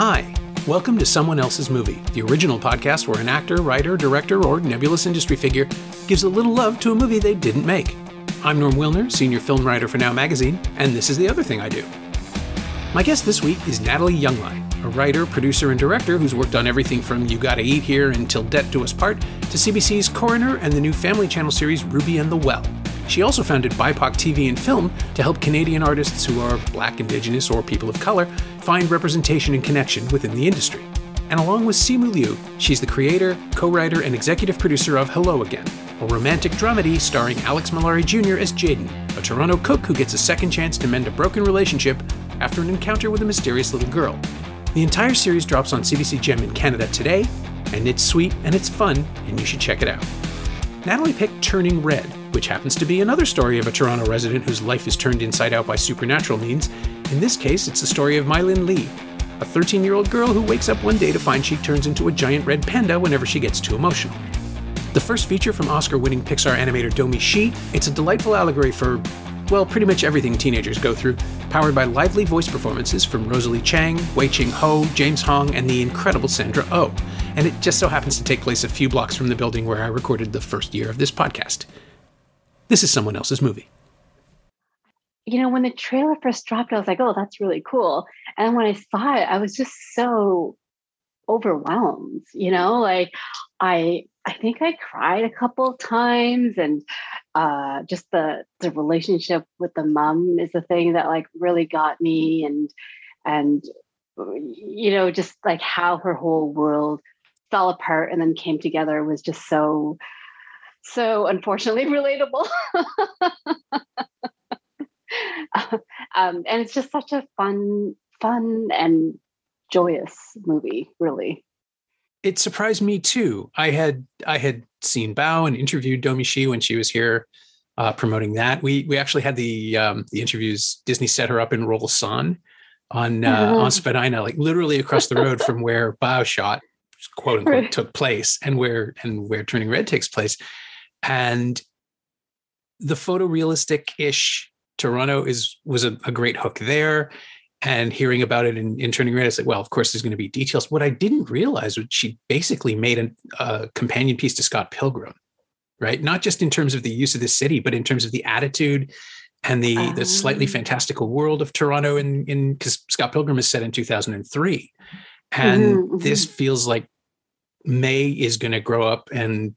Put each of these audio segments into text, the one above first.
Hi! Welcome to Someone Else's Movie, the original podcast where an actor, writer, director, or nebulous industry figure gives a little love to a movie they didn't make. I'm Norm Wilner, senior film writer for Now Magazine, and this is the other thing I do. My guest this week is Nathalie Younglai, a writer, producer, and director who's worked on everything from You Gotta Eat Here and Till Death Do Us Part to CBC's Coroner and the new Family Channel series Ruby and the Well. She also founded BIPOC TV and Film to help Canadian artists who are Black, Indigenous, or people of color find representation and connection within the industry. And along with Simu Liu, she's the creator, co writer, and executive producer of Hello Again, a romantic dramedy starring Alex Mallari Jr. as Jaden, a Toronto cook who gets a second chance to mend a broken relationship after an encounter with a mysterious little girl. The entire series drops on CBC Gem in Canada today, and it's sweet and it's fun, and you should check it out. Natalie picked Turning Red, which happens to be another story of a Toronto resident whose life is turned inside out by supernatural means. In this case, it's the story of Meilin Lee, a 13 year old girl who wakes up one day to find she turns into a giant red panda whenever she gets too emotional. The first feature from Oscar winning Pixar animator Domee Shi, it's a delightful allegory for, well, pretty much everything teenagers go through, powered by lively voice performances from Rosalie Chiang, Wai Ching Ho, James Hong, and the incredible Sandra Oh and it just so happens to take place a few blocks from the building where I recorded the first year of this podcast. This is someone else's movie. You know, when the trailer first dropped, I was like, oh, that's really cool. And when I saw it, I was just so overwhelmed, you know, like I I think I cried a couple of times and uh just the the relationship with the mom is the thing that like really got me and and you know just like how her whole world fell apart and then came together was just so so unfortunately relatable um, and it's just such a fun fun and joyous movie really it surprised me too i had i had seen bao and interviewed Domee Shi when she was here uh, promoting that we we actually had the um, the interviews disney set her up in Roll Rolosan on uh, uh-huh. on Spadina, like literally across the road from where Bao shot quote unquote right. took place and where and where Turning Red takes place. And the photorealistic ish Toronto is was a, a, great hook there. And hearing about it in, in Turning Red, I said, well, of course, there's going to be details. What I didn't realize was she basically made a, a companion piece to Scott Pilgrim, right? Not just in terms of the use of the city, but in terms of the attitude and the um, the slightly ah. fantastical world of Toronto in in because Scott Pilgrim is set in 2003. And mm-hmm, this mm-hmm. feels like Mei is going to grow up and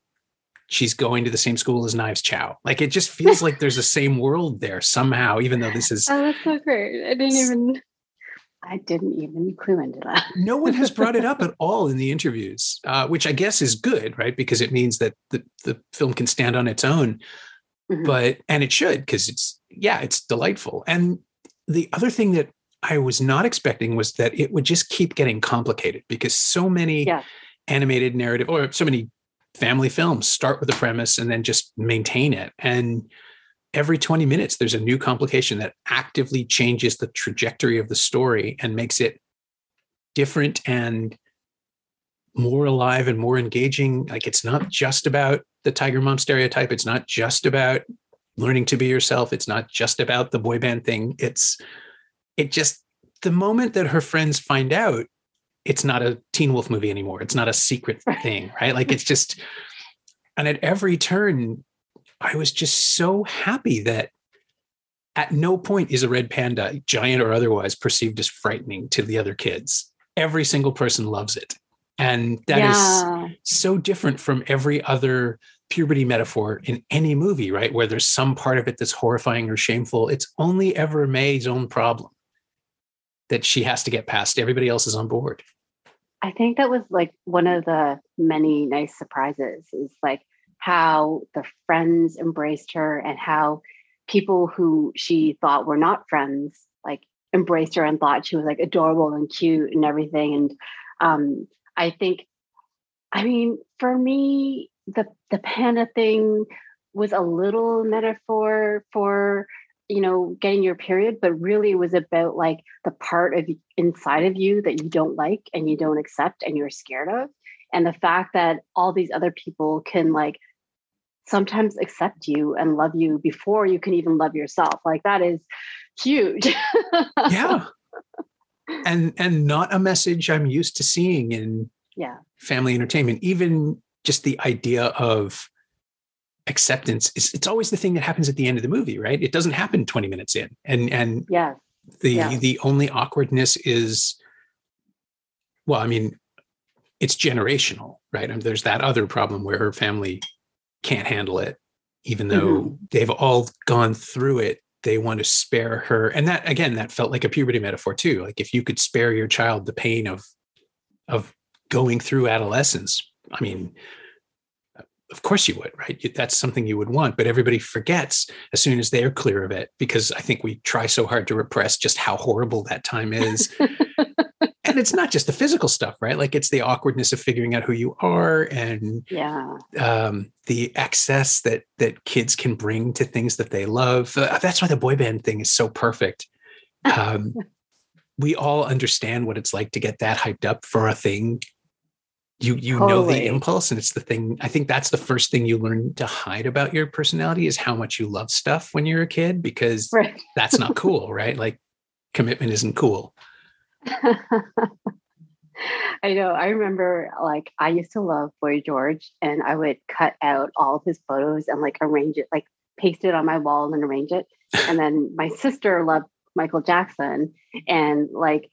she's going to the same school as Knives Chow. Like it just feels like there's the same world there somehow, even though this is. Oh, that's so great. I didn't even. I didn't even clue into that. no one has brought it up at all in the interviews, uh, which I guess is good, right? Because it means that the, the film can stand on its own. Mm-hmm. But, and it should, because it's, yeah, it's delightful. And the other thing that I was not expecting was that it would just keep getting complicated because so many yeah. animated narrative or so many family films start with a premise and then just maintain it. And every 20 minutes, there's a new complication that actively changes the trajectory of the story and makes it different and more alive and more engaging. Like it's not just about the tiger mom stereotype. It's not just about learning to be yourself. It's not just about the boy band thing. It's it just the moment that her friends find out it's not a teen wolf movie anymore. It's not a secret thing right? Like it's just and at every turn i was just so happy that at no point is a red panda giant or otherwise perceived as frightening to the other kids. Every single person loves it. And that yeah. is so different from every other puberty metaphor in any movie right? Where there's some part of it that's horrifying or shameful. It's only ever Mei's own problem that she has to get past. Everybody else is on board. I think that was like one of the many nice surprises is like how the friends embraced her and how people who she thought were not friends like embraced her and thought she was like adorable and cute and everything. And um, I think, I mean, for me, the the panda thing was a little metaphor for you know getting your period but really it was about like the part of inside of you that you don't like and you don't accept and you're scared of and the fact that all these other people can like sometimes accept you and love you before you can even love yourself. Like that is huge. Yeah. And and not a message I'm used to seeing in yeah. family entertainment. Even just the idea of acceptance is it's always the thing that happens at the end of the movie, right? It doesn't happen 20 minutes in. And and yeah the Yeah. the only awkwardness is well, I mean, it's generational, right? And there's that other problem where her family can't handle it, even though Mm-hmm. they've all gone through it. They want to spare her. And that again, that felt like a puberty metaphor too. Like if you could spare your child the pain of of going through adolescence, I mean, of course you would, right? That's something you would want, but everybody forgets as soon as they're clear of it because I think we try so hard to repress just how horrible that time is. and it's not just the physical stuff, right? Like it's the awkwardness of figuring out who you are and yeah um, the excess that that kids can bring to things that they love. Uh, that's why the boy band thing is so perfect. Um, we all understand what it's like to get that hyped up for a thing. You you know the impulse, and it's the thing. I think that's the first thing you learn to hide about your personality is how much you love stuff when you're a kid, because right that's not cool, right? Like commitment isn't cool. I know. I remember like I used to love Boy George and I would cut out all of his photos and like arrange it, like paste it on my wall and arrange it. And then my sister loved Michael Jackson and like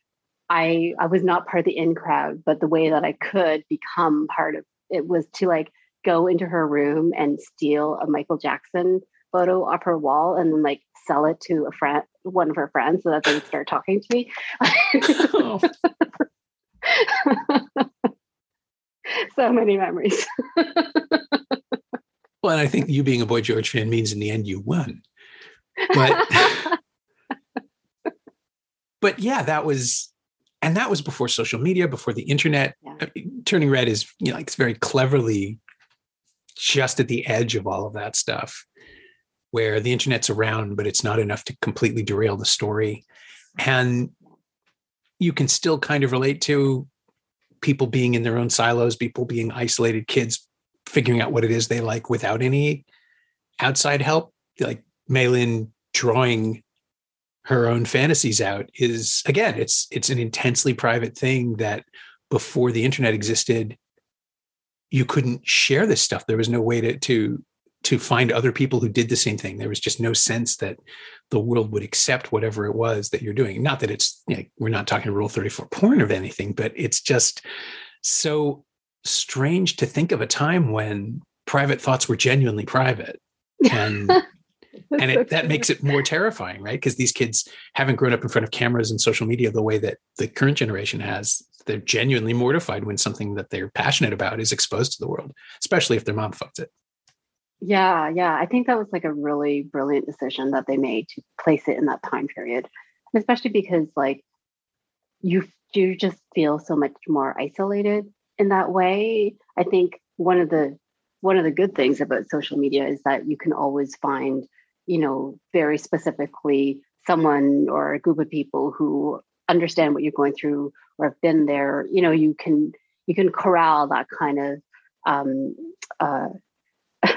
I I was not part of the in crowd, but the way that I could become part of it was to like go into her room and steal a Michael Jackson photo off her wall and then like sell it to a friend one of her friends so that they would start talking to me. Oh, so many memories. well, and I think you being a Boy George fan means in the end you won. But but yeah, that was and that was before social media, before the internet. Yeah. I mean, Turning Red is you know, like it's very cleverly just at the edge of all of that stuff, where the internet's around, but it's not enough to completely derail the story. And you can still kind of relate to people being in their own silos, people being isolated, kids figuring out what it is they like without any outside help. Like Meilin drawing her own fantasies out is again, it's it's an intensely private thing that before the internet existed, you couldn't share this stuff. There was no way to to to find other people who did the same thing. There was just no sense that the world would accept whatever it was that you're doing. Not that it's you know, we're not talking rule 34 porn of anything, but it's just so strange to think of a time when private thoughts were genuinely private. And and it, that makes it more terrifying, right? Because these kids haven't grown up in front of cameras and social media the way that the current generation has. They're genuinely mortified when something that they're passionate about is exposed to the world, especially if their mom fucked it. Yeah, yeah. I think that was like a really brilliant decision that they made to place it in that time period. Especially because like you you just feel so much more isolated in that way. I think one of the one of the good things about social media is that you can always find, you know, very specifically someone or a group of people who understand what you're going through or have been there. You know, you can you can corral that kind of um uh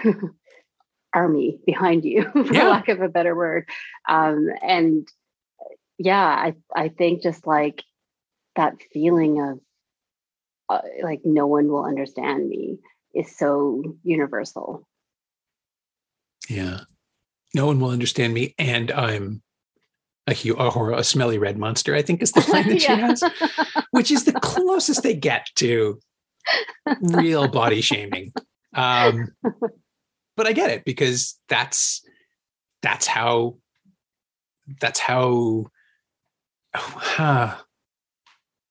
army behind you for Yeah. lack of a better word um and yeah i i think just like that feeling of uh, like no one will understand me is so universal Yeah. No one will understand me. And I'm a, hu- a, hor- a smelly red monster, I think is the line that she Yeah. has, which is the closest they get to real body shaming. Um, but I get it because that's that's how that's how huh.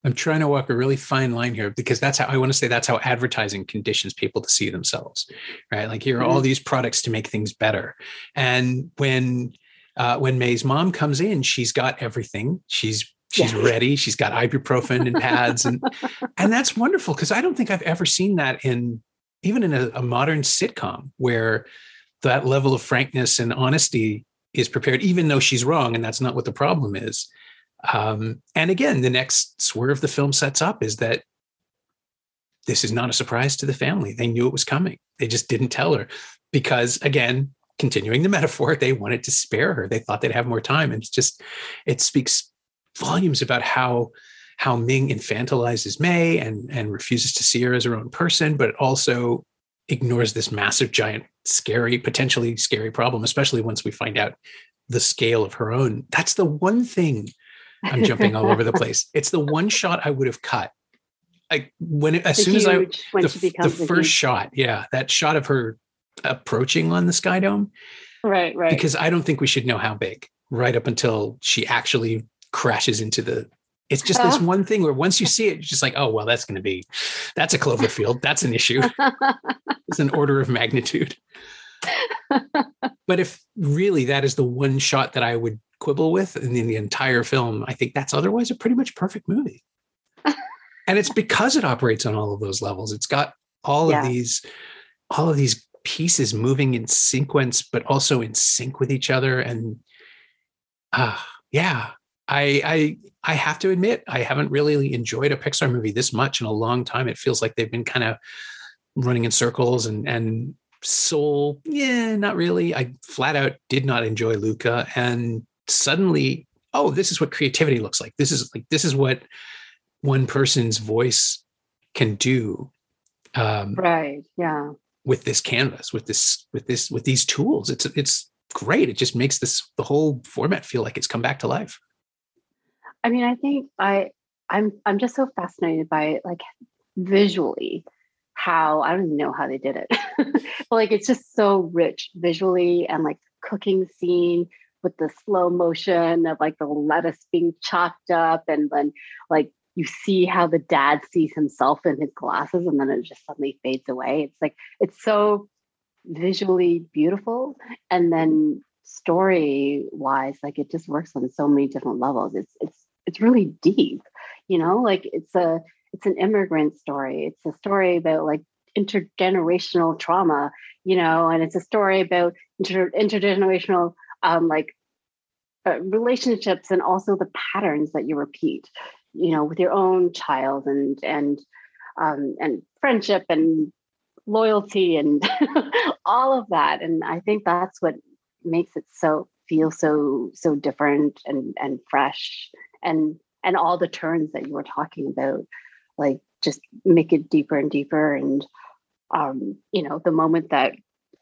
I'm trying to walk a really fine line here because that's how I want to say that's how advertising conditions people to see themselves, right? Like here are all Mhm. these products to make things better, and when uh, when Mei's mom comes in, she's got everything. She's she's Yes. ready. She's got ibuprofen and pads, and and that's wonderful because I don't think I've ever seen that in even in a, a modern sitcom where that level of frankness and honesty is prepared, even though she's wrong, and that's not what the problem is. Um, and again, the next swerve the film sets up is that this is not a surprise to the family. They knew it was coming. They just didn't tell her because, again, continuing the metaphor, they wanted to spare her. They thought they'd have more time. And it's just, it speaks volumes about how how Ming infantilizes Mei and and refuses to see her as her own person, but also ignores this massive, giant, scary, potentially scary problem, especially once we find out the scale of her own. That's the one thing I'm jumping all over the place. It's the one shot I would have cut. Like when as the soon as I the, the first huge. shot, yeah, that shot of her approaching on the sky dome. Right, right. Because I don't think we should know how big right up until she actually crashes into the it's just this one thing where once you see it, you're just like, oh, well, that's going to be, that's a Cloverfield. That's an issue. it's an order of magnitude. but if really that is the one shot that I would quibble with in the, in the entire film, I think that's otherwise a pretty much perfect movie. and it's because it operates on all of those levels. It's got all yeah. of these, all of these pieces moving in sequence, but also in sync with each other. And uh, yeah, I, I I have to admit I haven't really enjoyed a Pixar movie this much in a long time. It feels like they've been kind of running in circles and and Soul, yeah, not really. I flat out did not enjoy Luca, and suddenly, oh, this is what creativity looks like. This is like this is what one person's voice can do. Um, right. Yeah. With this canvas, with this, with this, with these tools, it's it's great. It just makes this the whole format feel like it's come back to life. I mean, I think I I'm I'm just so fascinated by like visually how I don't even know how they did it. but like it's just so rich visually and like cooking scene with the slow motion of like the lettuce being chopped up and then like you see how the dad sees himself in his glasses and then it just suddenly fades away. It's like it's so visually beautiful and then story wise like it just works on so many different levels. It's it's it's really deep you know? Like it's a it's an immigrant story. It's a story about like intergenerational trauma you know? And it's a story about inter- intergenerational um like uh, relationships and also the patterns that you repeat you know with your own child and and um and friendship and loyalty and all of that. And i think that's what makes it so feel so so different and and fresh and and all the turns that you were talking about like just make it deeper and deeper and um you know the moment that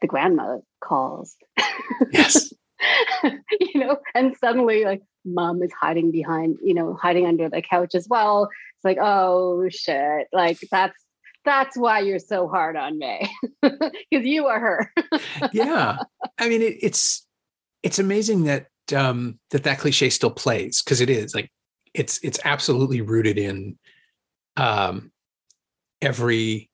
the grandma calls. Yes you know and suddenly like mom is hiding behind you know hiding under the couch as well. It's like oh shit. Like that's that's why you're so hard on me. Because you are her. Yeah. I mean it, it's it's amazing that um, that that cliche still plays because it is like it's it's absolutely rooted in um, every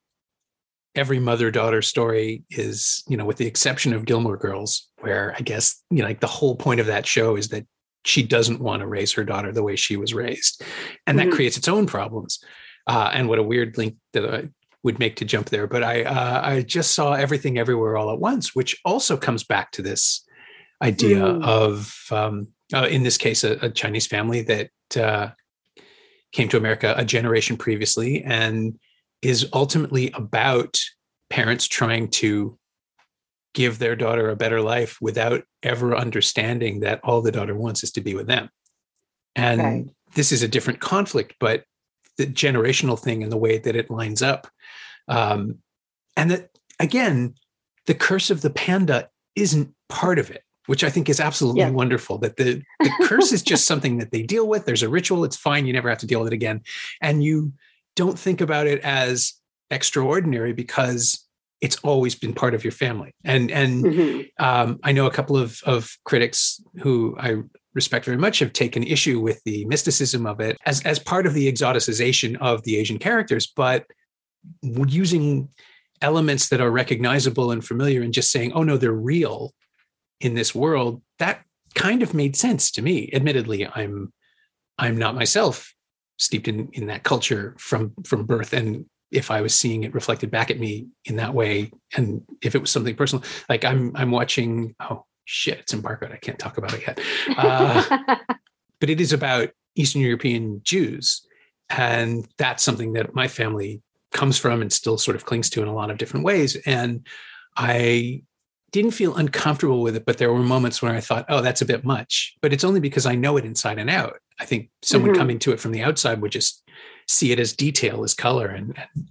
every mother daughter story is you know with the exception of Gilmore Girls where I guess you know like the whole point of that show is that she doesn't want to raise her daughter the way she was raised and mm-hmm. that creates its own problems uh, and what a weird link that I would make to jump there but I uh, I just saw everything everywhere all at once which also comes back to this idea mm. of, um, uh, in this case, a, a Chinese family that uh, came to America a generation previously and is ultimately about parents trying to give their daughter a better life without ever understanding that all the daughter wants is to be with them. And right. this is a different conflict, but the generational thing and the way that it lines up. Um, and that, again, the curse of the panda isn't part of it which I think is absolutely yeah. wonderful. That the, the curse is just something that they deal with. There's a ritual, it's fine. You never have to deal with it again. And you don't think about it as extraordinary because it's always been part of your family. And and mm-hmm. um, I know a couple of of critics who I respect very much have taken issue with the mysticism of it as as part of the exoticization of the Asian characters, but using elements that are recognizable and familiar and just saying, oh no, they're real in this world, that kind of made sense to me. Admittedly, I'm I'm not myself steeped in in that culture from from birth and if I was seeing it reflected back at me in that way, and if it was something personal, like I'm I'm watching. Oh shit, it's embargoed. I can't talk about it yet. Uh, but it is about Eastern European Jews, and that's something that my family comes from and still sort of clings to in a lot of different ways. And I didn't feel uncomfortable with it, but there were moments where I thought, oh, that's a bit much. But it's only because I know it inside and out. I think someone mm-hmm. coming to it from the outside would just see it as detail, as color, and, and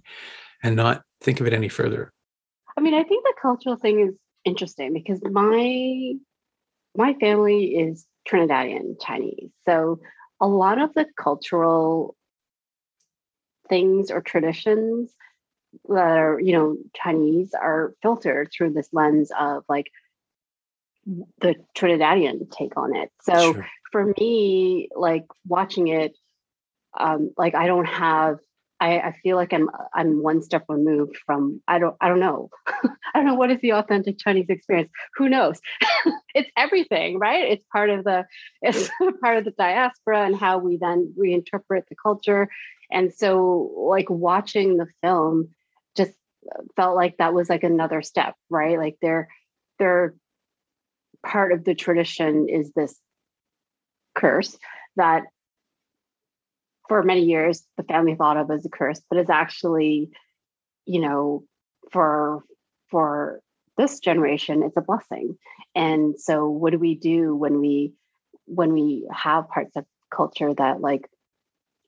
and not think of it any further. I mean, I think the cultural thing is interesting because my my family is Trinidadian Chinese. So a lot of the cultural things or traditions that are, you know, Chinese are filtered through this lens of like the Trinidadian take on it. So sure. for me, like watching it, um, like I don't have I, I, feel like I'm I'm one step removed from I don't I don't know I don't know what is the authentic Chinese experience. Who knows? it's everything, right? It's part of the it's part of the diaspora and how we then reinterpret the culture. And so, like watching the film, felt like that was like another step, right? Like they're they're part of the tradition is this curse that for many years the family thought of as a curse, but is actually, you know, for for this generation, it's a blessing. And so what do we do when we when we have parts of culture that like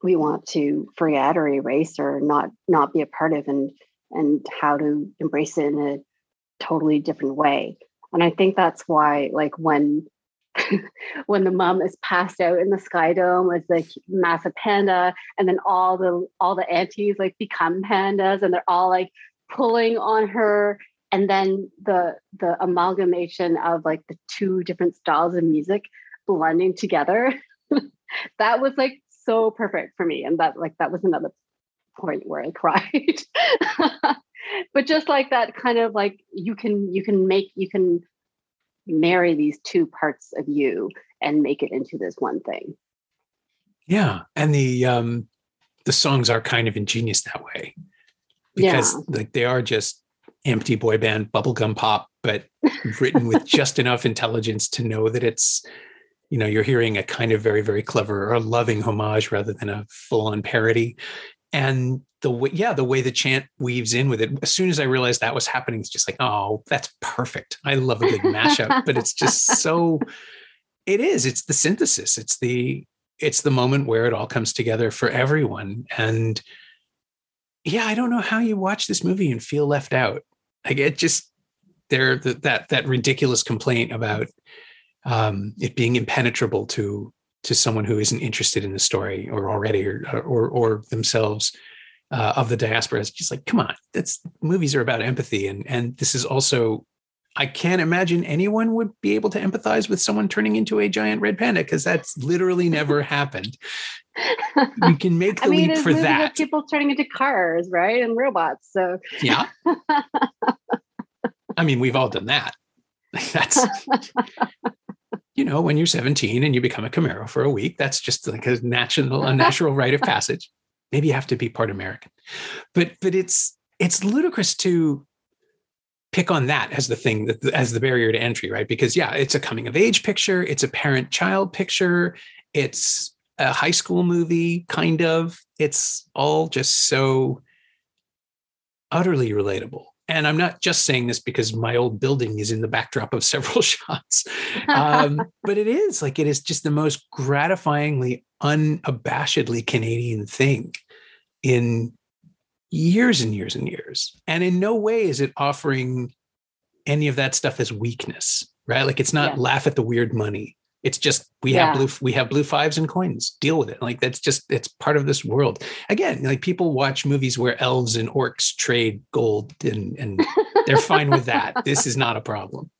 we want to forget or erase or not not be a part of and and how to embrace it in a totally different way. And I think that's why like when when the mom is passed out in the sky dome as the massive panda and then all the all the aunties like become pandas and they're all like pulling on her and then the the amalgamation of like the two different styles of music blending together that was like so perfect for me and that like that was another point where i cried but just like that kind of like you can you can make you can marry these two parts of you and make it into this one thing. Yeah, and the um the songs are kind of ingenious that way because yeah. like they are just empty boy band bubblegum pop but written with just enough intelligence to know that it's you know you're hearing a kind of very very clever or loving homage rather than a full on parody and the way yeah the way the chant weaves in with it as soon as i realized that was happening it's just like oh that's perfect. I love a good mashup but it's just so it is it's the synthesis it's the it's the moment where it all comes together for everyone. And yeah i don't know how you watch this movie and feel left out. Like it just there the, that that ridiculous complaint about um, it being impenetrable to to someone who isn't interested in the story or already or or, or themselves uh, of the diaspora. It's just like, come on, that's movies are about empathy, and and this is also. I can't imagine anyone would be able to empathize with someone turning into a giant red panda because that's literally never happened. We can make the I mean, leap for that. People turning into cars, right, and robots. So yeah. I mean, we've all done that. That's you know, when you're 17 and you become a Camaro for a week, that's just like a natural, a natural rite of passage. Maybe you have to be part American. But but it's it's ludicrous to pick on that as the thing that as the barrier to entry, right? Because yeah, it's a coming of age picture, it's a parent child picture, it's a high school movie, kind of. It's all just so utterly relatable and I'm not just saying this because my old building is in the backdrop of several shots, um, but it is like it is just the most gratifyingly, unabashedly Canadian thing in years and years and years. And in no way is it offering any of that stuff as weakness, right? Like it's not yeah. laugh at the weird money. It's just we yeah. have blue we have blue fives and coins. Deal with it. Like that's just it's part of this world. Again, like people watch movies where elves and orcs trade gold and and they're fine with that. This is not a problem.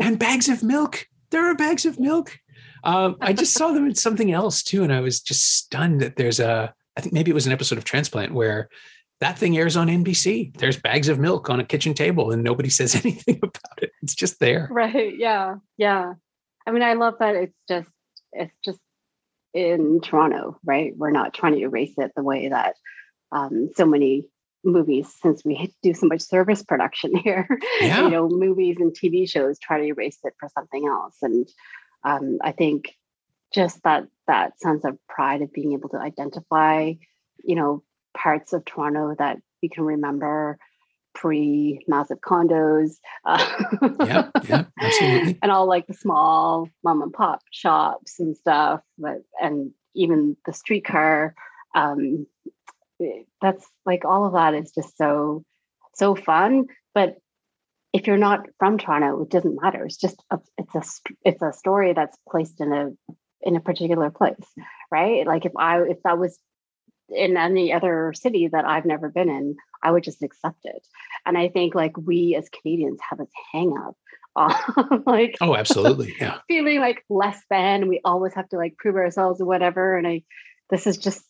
and bags of milk. There are bags of milk. Um, I just saw them in something else too, and I was just stunned that there's a. I think maybe it was an episode of Transplant where that thing airs on NBC. There's bags of milk on a kitchen table and nobody says anything about it. It's just there. Right. Yeah. Yeah. I mean, I love that it's just it's just in Toronto, right? We're not trying to erase it the way that um, so many movies, since we do so much service production here, yeah. you know, movies and TV shows try to erase it for something else. And um, I think just that that sense of pride of being able to identify, you know, parts of Toronto that you can remember pre massive condos. Uh, yeah, yeah, absolutely. and all like the small mom and pop shops and stuff, but and even the streetcar. Um, that's like all of that is just so so fun. But if you're not from Toronto, it doesn't matter. It's just a, it's a it's a story that's placed in a in a particular place, right? Like if I if that was in any other city that I've never been in, I would just accept it. And I think like we as Canadians have this hang up on like oh absolutely. Yeah. feeling like less than. We always have to like prove ourselves or whatever. And i this is just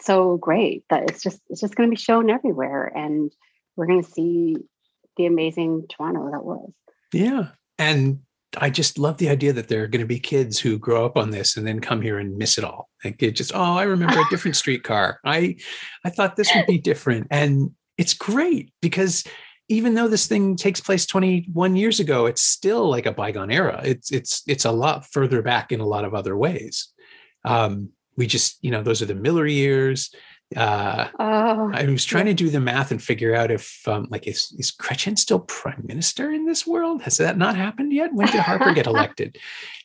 so great that it's just it's just going to be shown everywhere. And we're going to see the amazing toronto that was. Yeah. And I just love the idea that there are going to be kids who grow up on this and then come here and miss it all. Like it just, oh, I remember a different streetcar. I, I thought this would be different, and it's great because even though this thing takes place 21 years ago, it's still like a bygone era. It's it's it's a lot further back in a lot of other ways. Um, we just, you know, those are the Miller years. Uh, oh, I was trying yeah. to do the math and figure out if, um, like, is, is Chrétien still prime minister in this world? Has that not happened yet? When did Harper get elected?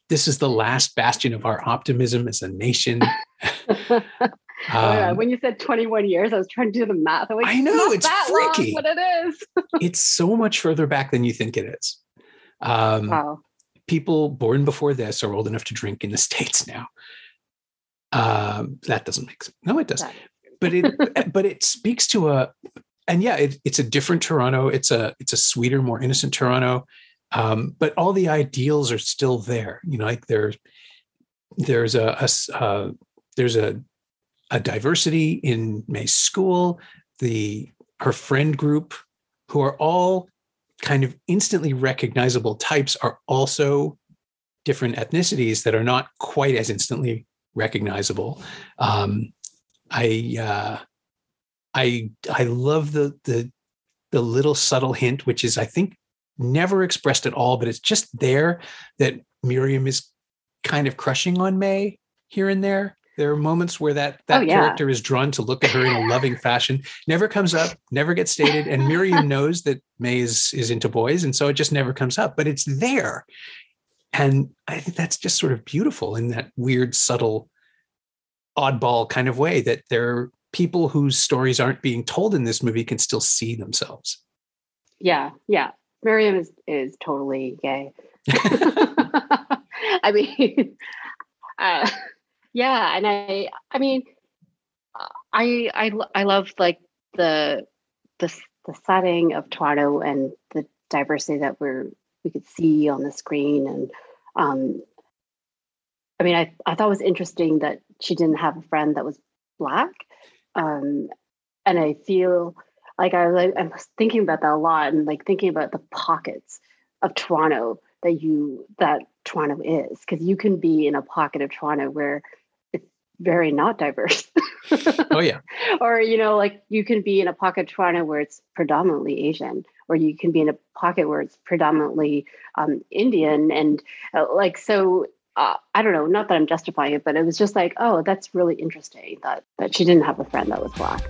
This is the last bastion of our optimism as a nation. um, when you said 21 years, I was trying to do the math. Like, I know it's freaky, long, but it is. it's so much further back than you think it is. Um, wow. People born before this are old enough to drink in the states now. Um, that doesn't make sense. No, it does but it but it speaks to a and yeah it, it's a different toronto. It's a it's a sweeter more innocent toronto. Um, but all the ideals are still there you know like there's there's a, a uh, there's a a diversity in Mei's school. The her friend group who are all kind of instantly recognizable types are also different ethnicities that are not quite as instantly recognizable. Um, I uh, I I love the the the little subtle hint, which is I think never expressed at all, but it's just there that Miriam is kind of crushing on Mei here and there. There are moments where that that oh, yeah. character is drawn to look at her in a loving fashion. Never comes up, never gets stated, and Miriam knows that Mei is is into boys, and so it just never comes up. But it's there, and I think that's just sort of beautiful in that weird, subtle oddball kind of way that there are people whose stories aren't being told in this movie can still see themselves. Yeah, yeah. Miriam is is totally gay. I mean, uh, yeah, and I, I mean, I, I, I love like the the the setting of Toronto and the diversity that we're we could see on the screen, and um, I mean, I I thought it was interesting that she didn't have a friend that was black. Um, and I feel like I was, I was thinking about that a lot and like thinking about the pockets of Toronto that you that Toronto is because you can be in a pocket of Toronto where it's very not diverse. oh yeah. or you know like you can be in a pocket of Toronto where it's predominantly Asian or you can be in a pocket where it's predominantly um, Indian and uh, like so uh, I don't know, not that I'm justifying it, but it was just like, oh, that's really interesting that that she didn't have a friend that was black.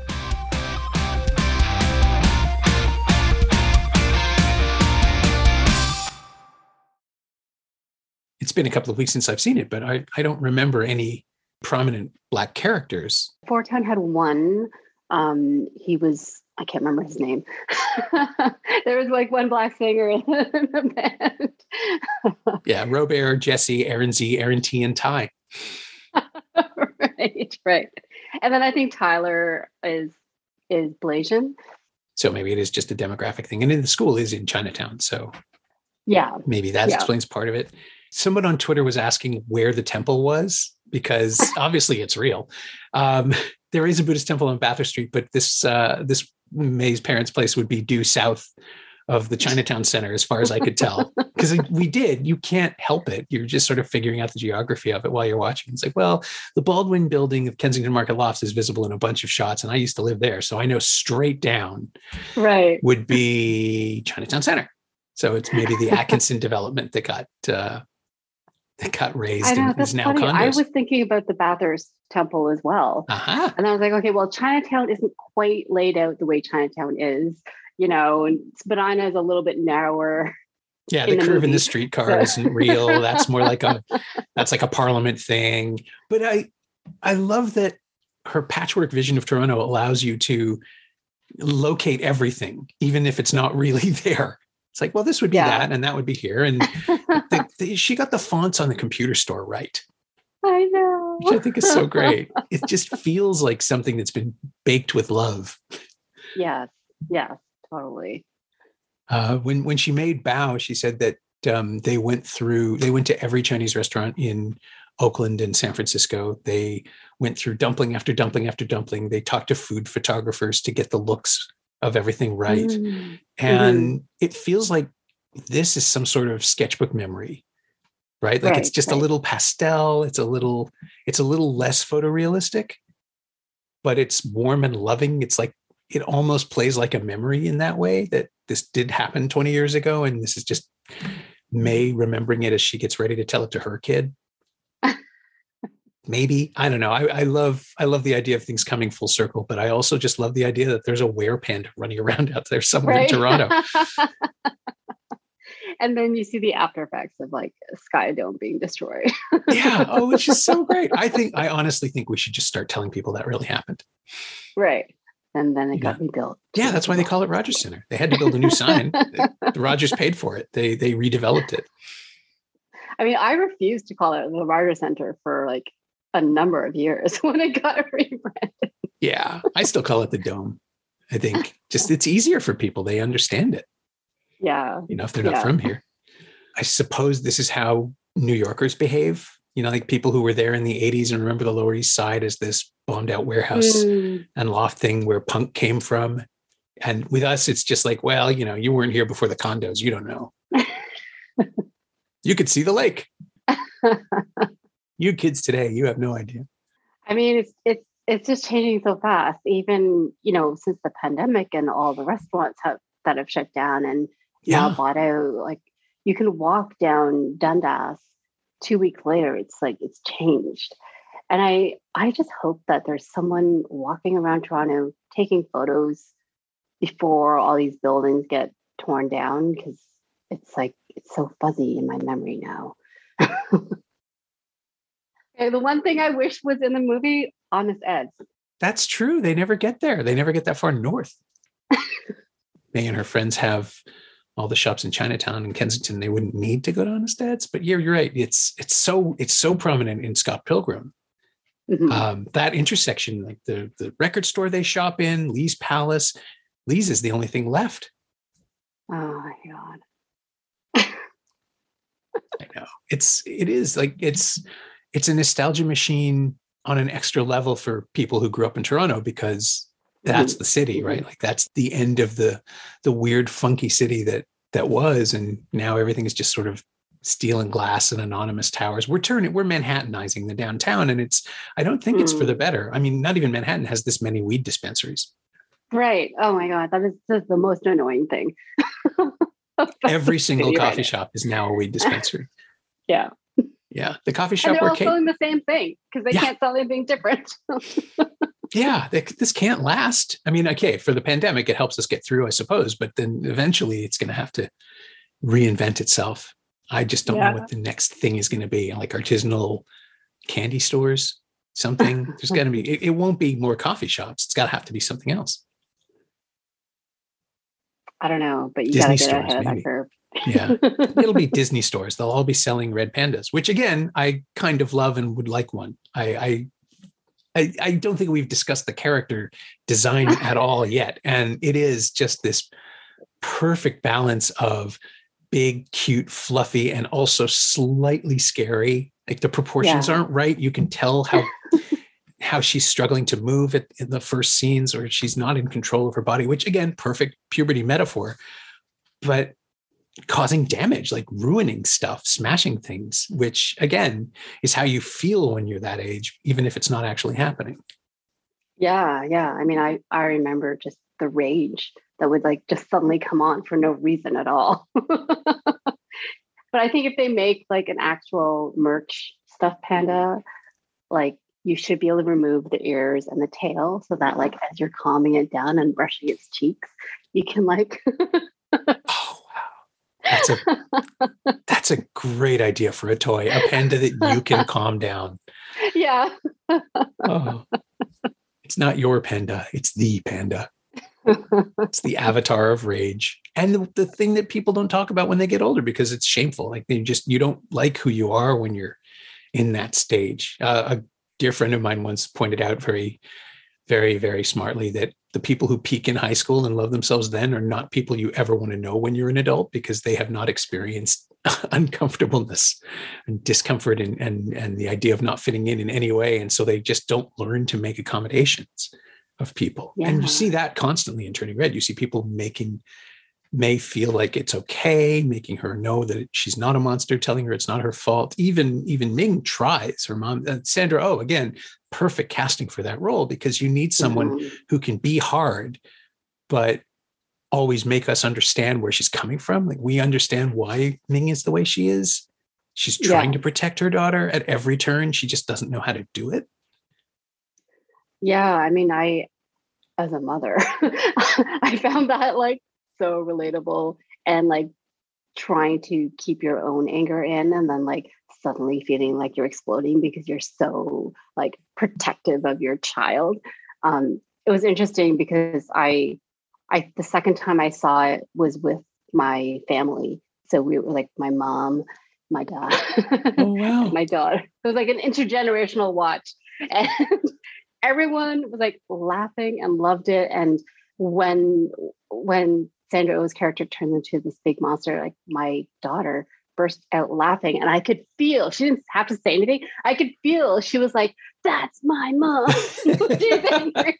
It's been a couple of weeks since I've seen it, but I, I don't remember any prominent black characters. Four Town had one. Um, he was I can't remember his name. there was like one black singer in the band. yeah, Robaire, Jesse, Aaron Z, Aaron T, and Ty. right, right. And then I think Tyler is is Blasian. So maybe it is just a demographic thing. And then the school is in Chinatown. So yeah. Maybe that yeah. explains part of it. Someone on Twitter was asking where the temple was because obviously it's real. Um, there is a Buddhist temple on Bathurst Street, but this uh, this May's parents' place would be due south of the Chinatown Center, as far as I could tell. Because we did, you can't help it. You're just sort of figuring out the geography of it while you're watching. It's like, well, the Baldwin building of Kensington Market Lofts is visible in a bunch of shots, and I used to live there. So I know straight down right would be Chinatown Center. So it's maybe the Atkinson development that got uh, that got raised know, and is now funny. condos. I was thinking about the Bathurst Temple as well. Uh-huh. And I was like, okay, well, Chinatown isn't quite laid out the way Chinatown is you know, and Spadina is a little bit narrower. Yeah, the, the curve in the streetcar isn't real. That's more like a that's like a parliament thing. But I I love that her patchwork vision of Toronto allows you to locate everything, even if it's not really there. It's like, well, this would be Yeah. that, and that would be here. And the, the, she got the fonts on the computer store right, I know. which I think is so great. It just feels like something that's been baked with love. yes, yes, totally. Uh, when when she made Bao, she said that um, they went through they went to every Chinese restaurant in Oakland and San Francisco. They went through dumpling after dumpling after dumpling. They talked to food photographers to get the looks of everything right. Mm. And it feels like this is some sort of sketchbook memory, right? Like it's Right, just a little pastel. It's a little it's a little less photorealistic, but it's warm and loving. It's like it almost plays like a memory in that way that this did happen 20 years ago and this is just Mei remembering it as she gets ready to tell it to her kid. Maybe I don't know. I, I love I love the idea of things coming full circle, but I also just love the idea that there's a were panda running around out there somewhere right? in Toronto. and then you see the after effects of like Sky Dome being destroyed. yeah. Oh, which is so great. I think I honestly think we should just start telling people that really happened. right. And then it got rebuilt. Yeah, that's why they call it Rogers Center. They had to build a new sign. The Rogers paid for it. They they redeveloped it. I mean, I refuse to call it the Rogers Center for like a number of years when it got rebranded. Yeah, I still call it the Dome. I think just it's easier for people. They understand it. Yeah. You know, if they're not Yeah. from here. I suppose this is how New Yorkers behave. You know, like people who were there in the 80s and remember the Lower East Side as this bombed out warehouse Mm, and loft thing where punk came from. And with us, it's just like, well, you know, you weren't here before the condos. You don't know. you could see the lake. You kids today, you have no idea. I mean, it's it's it's just changing so fast. Even you know, since the pandemic and all the restaurants have that have shut down and now Yeah. bought out, like you can walk down Dundas two weeks later. It's like it's changed, and I I just hope that there's someone walking around Toronto taking photos before all these buildings get torn down because it's like it's so fuzzy in my memory now. Okay, the one thing I wish was in the movie, Honest Eds. That's true. They never get there. They never get that far north. Mei and her friends have all the shops in Chinatown and Kensington. They wouldn't need to go to Honest Ed's, but yeah, you're right. It's it's so it's so prominent in Scott Pilgrim. Mhm. Um, that intersection, like the the record store they shop in, Lee's Palace. Lee's is the only thing left. oh my god. I know it's it is like it's it's a nostalgia machine on an extra level for people who grew up in Toronto because that's the city, right? Like that's the end of the the weird, funky city that that was, and now everything is just sort of steel and glass and anonymous towers. We're turning we're Manhattanizing the downtown, and it's I don't think it's for Mm. the better. I mean, not even Manhattan has this many weed dispensaries. Right. Oh my god, that is just the most annoying thing. Every single city right coffee shop is now a weed dispensary. Yeah. Yeah, the coffee shop. And they're all Kate selling the same thing because they Yeah. can't sell anything different. yeah th- this can't last i mean okay for the pandemic it helps us get through i suppose but then eventually it's going to have to reinvent itself i just don't Yeah. know what the next thing is going to be like artisanal candy stores something there's got to be it, it won't be more coffee shops it's got to have to be something else I don't know, but you gotta get stores, ahead of maybe. that curve. Yeah it'll be disney stores they'll all be selling red pandas which again i kind of love and would like one i i I, I don't think we've discussed the character design at all yet. And it is just this perfect balance of big, cute, fluffy, and also slightly scary. Like the proportions Yeah. aren't right. You can tell how how she's struggling to move at, in the first scenes, or she's not in control of her body, which again, perfect puberty metaphor, but causing damage, like ruining stuff, smashing things, which again is how you feel when you're that age, even if it's not actually happening. Yeah, yeah. I mean, I I remember just the rage that would like just suddenly come on for no reason at all. but I think if they make like an actual merch stuffed panda, like you should be able to remove the ears and the tail so that like as you're calming it down and brushing its cheeks, you can like oh. That's a that's a great idea for a toy, a panda that you can calm down. Yeah. oh. It's not your panda, it's the panda. it's the avatar of rage and the, the, thing that people don't talk about when they get older because it's shameful like they just you don't like who you are when you're in that stage uh, a dear friend of mine once pointed out very very very smartly that the people who peak in high school and love themselves then are not people you ever want to know when you're an adult because they have not experienced uncomfortableness and discomfort and, and and the idea of not fitting in in any way and so they just don't learn to make accommodations of people. Yeah. And you see that constantly in Turning Red. You see people making Mei feel like it's okay, making her know that she's not a monster, telling her it's not her fault. Even even Ming tries. Her mom, uh, Sandra Oh, again, perfect casting for that role because you need someone mm-hmm. who can be hard, but always make us understand where she's coming from. Like we understand why Ming is the way she is. She's trying yeah. to protect her daughter at every turn. She just doesn't know how to do it. Yeah, I mean, I, as a mother, I found that like so relatable and like trying to keep your own anger in and then like suddenly feeling like you're exploding because you're so like protective of your child. Um, it was interesting because I, I the second time I saw it was with my family. So we were like my mom, my dad, oh, wow. my daughter. It was like an intergenerational watch. And everyone was like laughing and loved it. And when when Sandra Oh's character turns into this big monster, like my daughter burst out laughing, and I could feel she didn't have to say anything. I could feel she was like, "That's my mom." She's angry.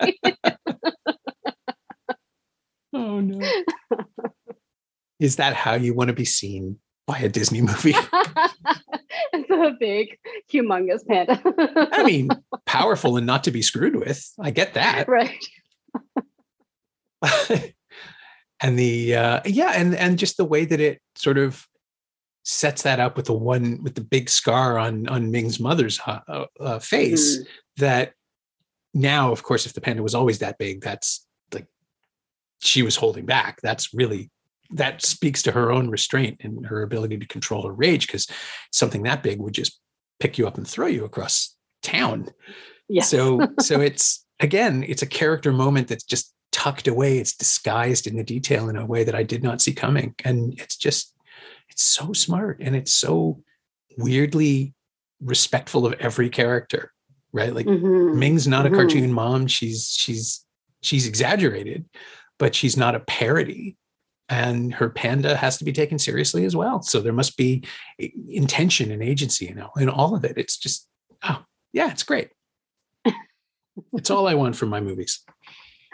oh no! Is that how you want to be seen by a Disney movie? it's a big, humongous panda. I mean, powerful and not to be screwed with. I get that. Right. and the uh, yeah, and and just the way that it sort of sets that up with the one with the big scar on on Ming's mother's uh, uh, face. Mm. That now, of course, if the panda was always that big, that's like she was holding back. That's really that speaks to her own restraint and her ability to control her rage because something that big would just pick you up and throw you across town. Yeah. So so it's again, it's a character moment that's just tucked away. It's disguised in the detail in a way that I did not see coming. And it's just it's so smart and it's so weirdly respectful of every character. Right. Like mm-hmm. Ming's not mm-hmm. a cartoon mom. She's she's she's exaggerated, but she's not a parody and her panda has to be taken seriously as well. So there must be intention and agency, you know, in all of it. It's just, oh, yeah, it's great. it's all I want from my movies.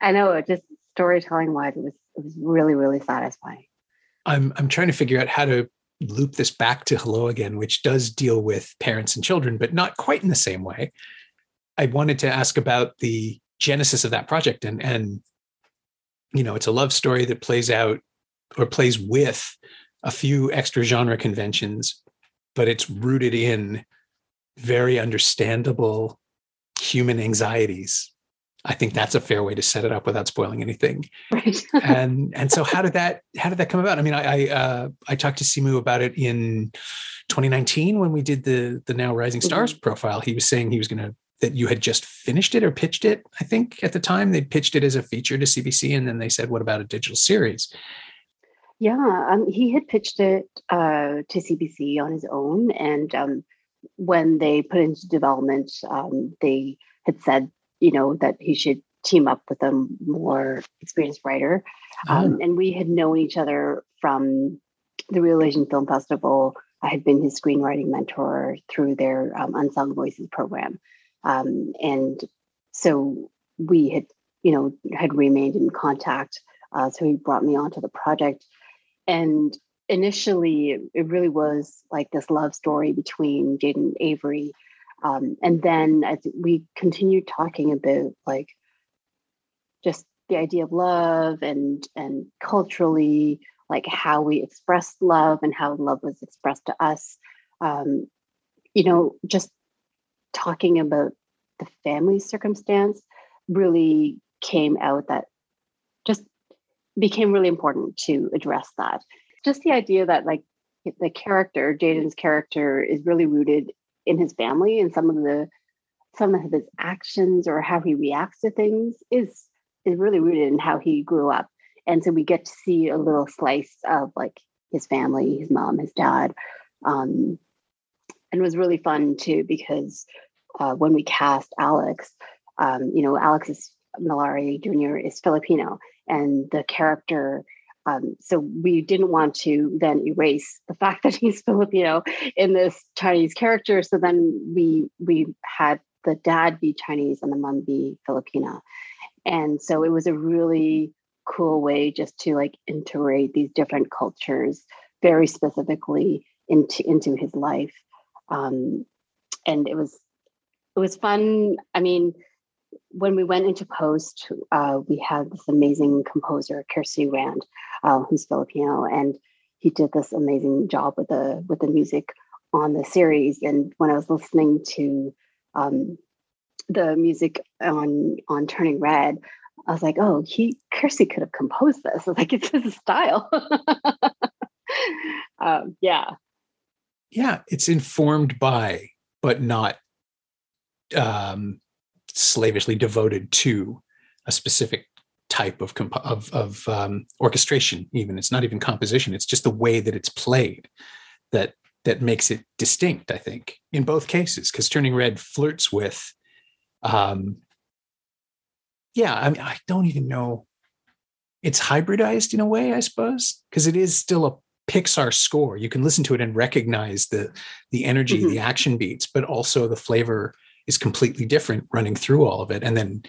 I know it just storytelling wise, it was it was really, really satisfying. I'm I'm trying to figure out how to loop this back to Hello Again, which does deal with parents and children, but not quite in the same way. I wanted to ask about the genesis of that project and and you know it's a love story that plays out or plays with a few extra genre conventions but it's rooted in very understandable human anxieties i think that's a fair way to set it up without spoiling anything right. and and so how did that how did that come about i mean i i, uh, I talked to simu about it in 2019 when we did the the now rising stars mm-hmm. profile he was saying he was going to that you had just finished it or pitched it. I think at the time they pitched it as a feature to CBC, and then they said, "What about a digital series?" Yeah, um, he had pitched it uh, to CBC on his own, and um, when they put it into development, um, they had said, you know, that he should team up with a more experienced writer, oh. and we had known each other from the Real Asian Film Festival. I had been his screenwriting mentor through their um, Unsung Voices program. Um, and so we had, you know, had remained in contact. Uh, so he brought me onto the project. And initially, it really was like this love story between Jade and Avery. Um, and then as we continued talking about like just the idea of love and and culturally like how we expressed love and how love was expressed to us um, you know just talking about the family circumstance really came out that just became really important to address that. Just the idea that like the character, Jaden's character, is really rooted in his family and some of the some of his actions or how he reacts to things is is really rooted in how he grew up. And so we get to see a little slice of like his family, his mom, his dad. Um, and it was really fun too because uh, when we cast Alex, um, you know, Alex is Mallari Jr. is Filipino, and the character. Um, so we didn't want to then erase the fact that he's Filipino in this Chinese character. So then we we had the dad be Chinese and the mom be Filipina, and so it was a really cool way just to like integrate these different cultures very specifically into into his life. Um, and it was it was fun. I mean when we went into post uh, we had this amazing composer kirsty rand uh, who's filipino and he did this amazing job with the with the music on the series and when i was listening to um, the music on on turning red I was like, oh, he Kirsty could have composed this. like it's his style. um, yeah. Yeah, it's informed by, but not um, slavishly devoted to a specific type of comp- of, of um, orchestration. Even it's not even composition; it's just the way that it's played that that makes it distinct. I think in both cases, because Turning Red flirts with um, yeah, I mean, I don't even know. It's hybridized in a way, I suppose, because it is still a Pixar score. You can listen to it and recognize the the energy, mm-hmm. the action beats, but also the flavor is completely different running through all of it. And then,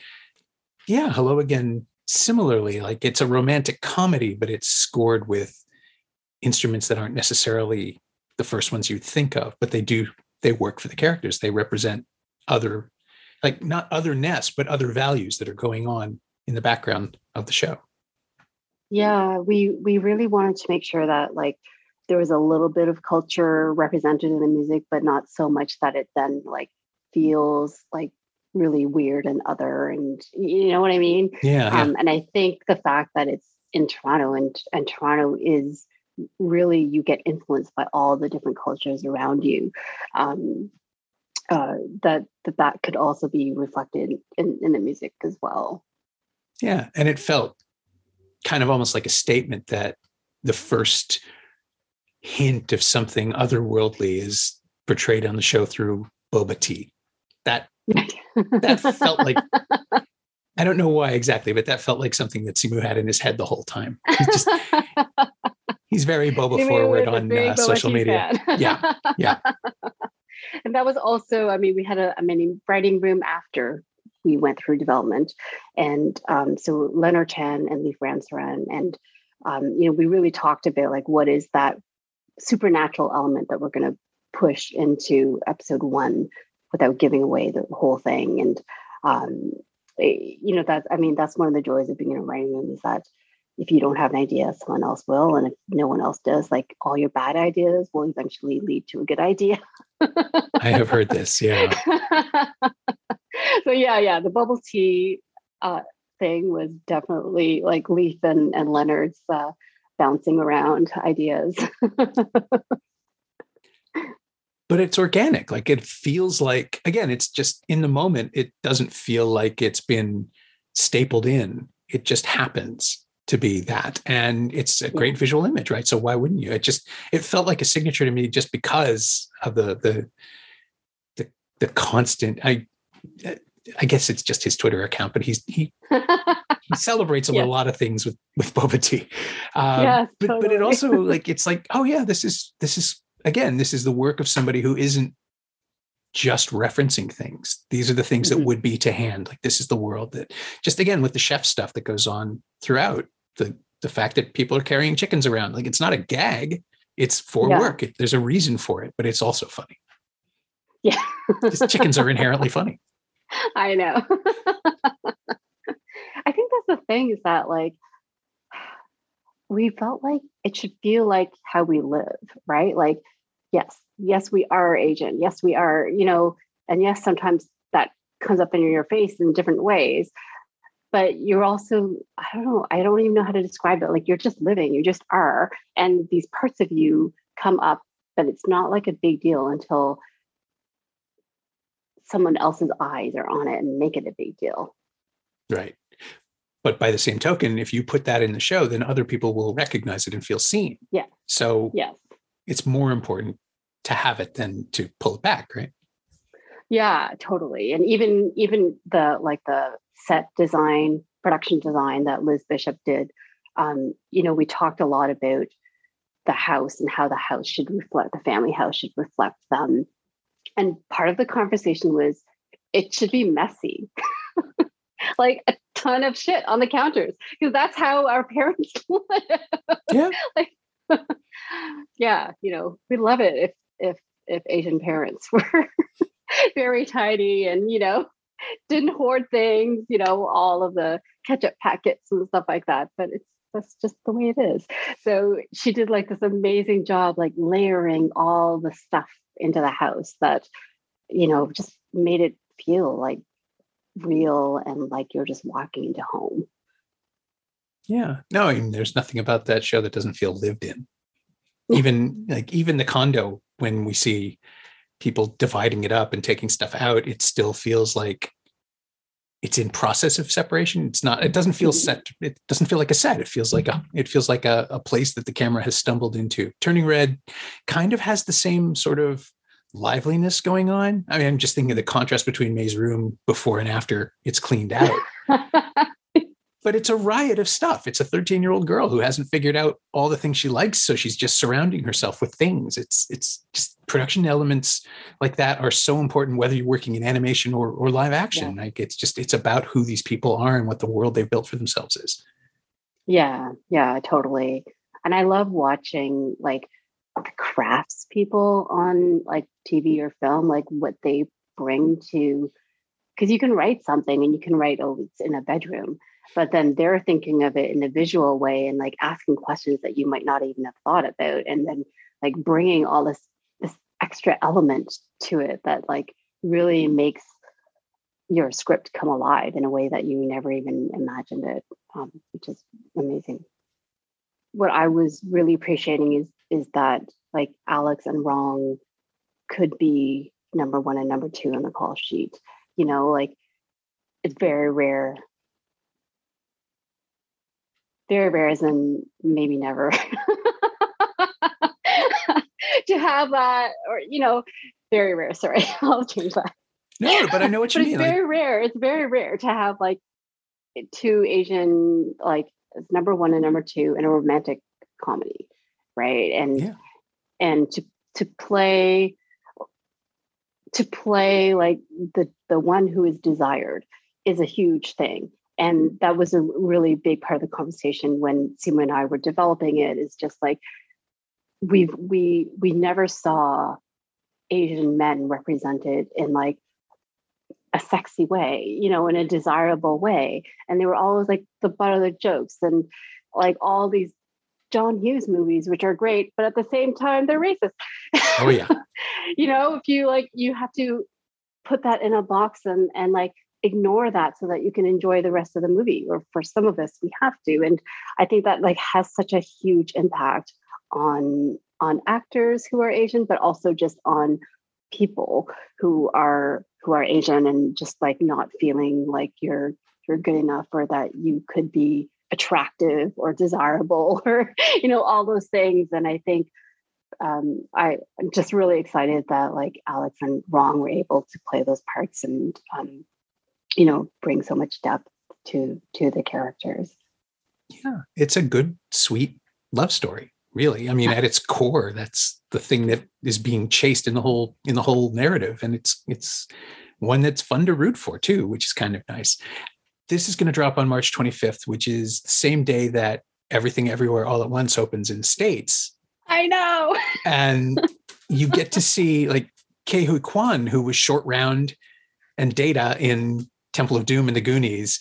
yeah, hello again. Similarly, like it's a romantic comedy, but it's scored with instruments that aren't necessarily the first ones you'd think of, but they do they work for the characters. They represent other like not otherness, but other values that are going on in the background of the show. Yeah, we we really wanted to make sure that like there was a little bit of culture represented in the music, but not so much that it then like feels like really weird and other and you know what I mean? Yeah. Um, yeah. and I think the fact that it's in Toronto and and Toronto is really you get influenced by all the different cultures around you. Um, uh, that that that could also be reflected in, in the music as well. Yeah, and it felt kind of almost like a statement that the first hint of something otherworldly is portrayed on the show through boba tea. That that felt like I don't know why exactly, but that felt like something that Simu had in his head the whole time. He's, just, he's very boba forward on uh, social media. yeah, yeah and that was also, I mean, we had a, mini writing room after we went through development. And um, so Leonard Chan and Leif Ramsaran, and, um, you know, we really talked about like, what is that supernatural element that we're going to push into episode one without giving away the whole thing. And, um, eh, you know, that's, I mean, that's one of the joys of being in a writing room is that if you don't have an idea, someone else will. And if no one else does, like all your bad ideas will eventually lead to a good idea. I have heard this. Yeah. so yeah, yeah. The bubble tea uh, thing was definitely like Leif and, and Leonard's uh, bouncing around ideas. but it's organic. Like it feels like, again, it's just in the moment, it doesn't feel like it's been stapled in. It just happens to be that and it's a great visual image right so why wouldn't you it just it felt like a signature to me just because of the the the, the constant i i guess it's just his twitter account but he's he he celebrates a lot of things with with boba tea um, yes, but totally. but it also like it's like oh yeah this is this is again this is the work of somebody who isn't just referencing things. These are the things mm-hmm. that would be to hand. Like this is the world that just again with the chef stuff that goes on throughout the the fact that people are carrying chickens around. Like it's not a gag. It's for yeah. work. It, there's a reason for it, but it's also funny. Yeah. chickens are inherently funny. I know. I think that's the thing is that like we felt like it should feel like how we live, right? Like, yes, yes, we are agent. Yes, we are, you know, and yes sometimes that comes up in your face in different ways. But you're also i don't know i don't even know how to describe it. Like you're just living you just are. And these parts of you come up but it's not like a big deal until someone else's eyes are on it and make it a big deal. Right. But by the same token if you put that in the show then other people will recognize it and feel seen. Yeah. So yes. it's more important to have it than to pull it back right? Yeah totally. And even even the like the set design production design that liz bishop did um, you know we talked a lot about the house and how the house should reflect the family house should reflect them. And part of the conversation was it should be messy. Like a ton of shit on the counters because that's how our parents live. Yeah. Like yeah you know we love it if if if asian parents were very tidy and you know didn't hoard things you know all of the ketchup packets and stuff like that. But it's that's just the way it is. So she did like this amazing job like layering all the stuff into the house that you know just made it feel like real and like you're just walking into home. Yeah. No I mean, there's nothing about that show that doesn't feel lived in. Even like even the condo when we see people dividing it up and taking stuff out, it still feels like it's in process of separation. It's not, it doesn't feel Mm-hmm. set. It doesn't feel like a set. It feels like a, it feels like a, a place that the camera has stumbled into. Turning Red kind of has the same sort of liveliness going on. I mean, I'm just thinking of the contrast between Mei's room before and after it's cleaned out. but it's a riot of stuff. It's a 13 year old girl who hasn't figured out all the things she likes, so she's just surrounding herself with things. It's it's just production elements like that are so important, whether you're working in animation or or live action. Like it's just it's about who these people are and what the world they've built for themselves is. yeah yeah totally and i love watching like crafts people on like tv or film like what they bring to because you can write something and you can write oh it's in a bedroom but then they're thinking of it in a visual way and like asking questions that you might not even have thought about and then like bringing all this this extra element to it that like really makes your script come alive in a way that you never even imagined it um, which is amazing. What i was really appreciating is is that like alex and wrong could be number one and number two on the call sheet. You know like it's very rare very rare as in maybe never to have that or you know very rare sorry i'll change that No, but I know what you but mean. it's Like, very rare it's very rare to have like two asian like number one and number two in a romantic comedy right and Yeah. and to to play to play like the the one who is desired is a huge thing and that was a really big part of the conversation when Simu and I were developing it is just like we've we we never saw Asian men represented in like a sexy way, you know, in a desirable way. And they were always like the butt of the jokes and like all these John Hughes movies, which are great, but at the same time they're racist. oh yeah. you know, if you like you have to put that in a box and and like ignore that so that you can enjoy the rest of the movie or for some of us we have to. And i think that like has such a huge impact on on actors who are asian but also just on people who are who are asian and just like not feeling like you're you're good enough or that you could be attractive or desirable or you know all those things. And i think um, I, I'm just really excited that like Alex and Wrong were able to play those parts and um, you know bring so much depth to to the characters. Yeah. It's a good, sweet love story. Really. I mean, at its core, that's the thing that is being chased in the whole in the whole narrative. And it's it's one that's fun to root for too, which is kind of nice. This is going to drop on March 25th, which is the same day that Everything Everywhere All at Once opens in the States. I know. and you get to see like Ke Huy Quan, who was short round and Data in Temple of Doom and the Goonies.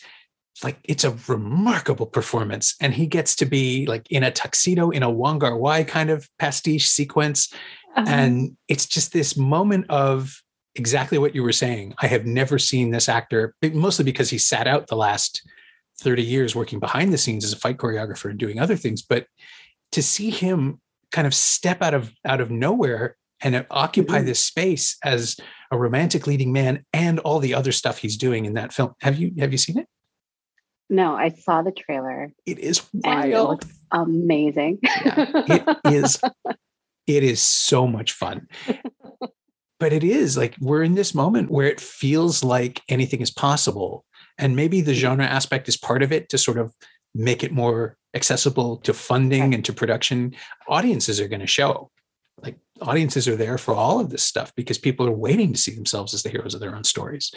Like it's a remarkable performance, and he gets to be like in a tuxedo in a Wong Kar Wai kind of pastiche sequence, Um, and it's just this moment of exactly what you were saying. I have never seen this actor, mostly because he sat out the last 30 years working behind the scenes as a fight choreographer and doing other things. But to see him kind of step out of out of nowhere and occupy mm-hmm. this space as a romantic leading man and all the other stuff he's doing in that film. Have you have you seen it? No, I saw the trailer. It is wild. It amazing. yeah, it is it is so much fun. but it is like we're in this moment where it feels like anything is possible. And maybe the genre aspect is part of it to sort of make it more accessible to funding and to production. Audiences are going to show. Audiences are there for all of this stuff because people are waiting to see themselves as the heroes of their own stories.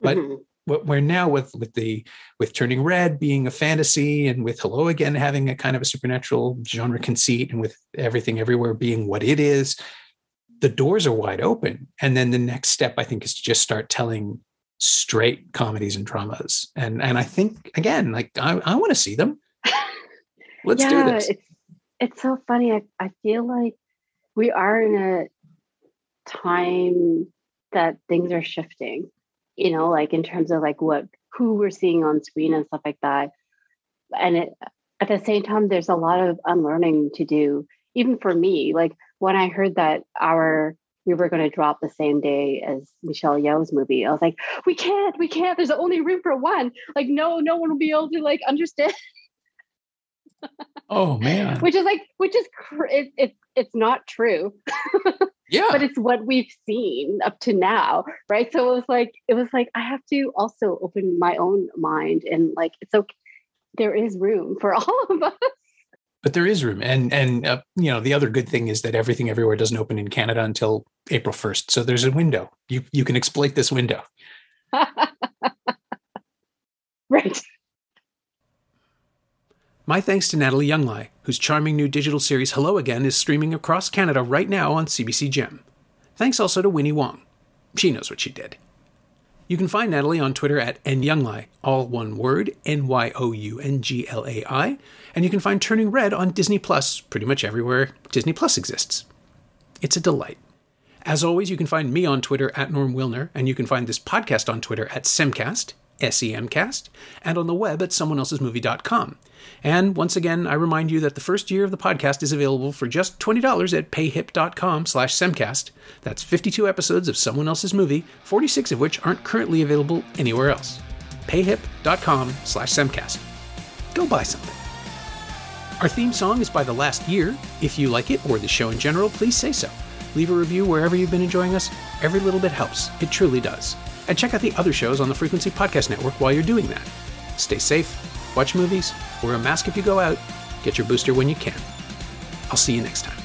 But mm-hmm. what we're now with with the with turning red being a fantasy and with hello again having a kind of a supernatural genre conceit and with everything everywhere being what it is the doors are wide open. And then the next step i think is to just start telling straight comedies and dramas. And and i think again like i, I want to see them. Let's yeah, do this. it's, it's so funny. I, I feel like we are in a time that things are shifting you know, like in terms of like what who we're seeing on screen and stuff like that. And it, at the same time, there's a lot of unlearning to do, even for me. Like when I heard that our we were going to drop the same day as Michelle Yeoh's movie, I was like, we can't, we can't. There's only room for one. Like, no, no one will be able to like understand. oh man, which is like, which is cr- it, it, it's not true. yeah. But it's what we've seen up to now right? So it was like it was like i have to also open my own mind and like it's okay there is room for all of us. But there is room and and uh, you know the other good thing is that everything everywhere doesn't open in canada until april 1st so there's a window. You you can exploit this window. Right my thanks to Nathalie Younglai, whose charming new digital series Hello Again is streaming across Canada right now on CBC Gem. Thanks also to Winnie Wong. She knows what she did. You can find Nathalie on Twitter at nyounglai, all one word, N Y O U N G L A I, and you can find Turning Red on Disney Plus pretty much everywhere Disney Plus exists. It's a delight. As always, you can find me on Twitter at Norm Wilner, and you can find this podcast on Twitter at Semcast, SEMcast, and on the web at someoneelsesmovie.com. And once again, I remind you that the first year of the podcast is available for just $20 at payhip.com slash semcast. That's 52 episodes of someone else's movie, 46 of which aren't currently available anywhere else. payhip.com slash semcast. Go buy something. Our theme song is by The Last Year. If you like it or the show in general, please say so. Leave a review wherever you've been enjoying us. Every little bit helps. It truly does. And check out the other shows on the Frequency Podcast Network while you're doing that. Stay safe, watch movies, wear a mask if you go out, get your booster when you can. I'll see you next time.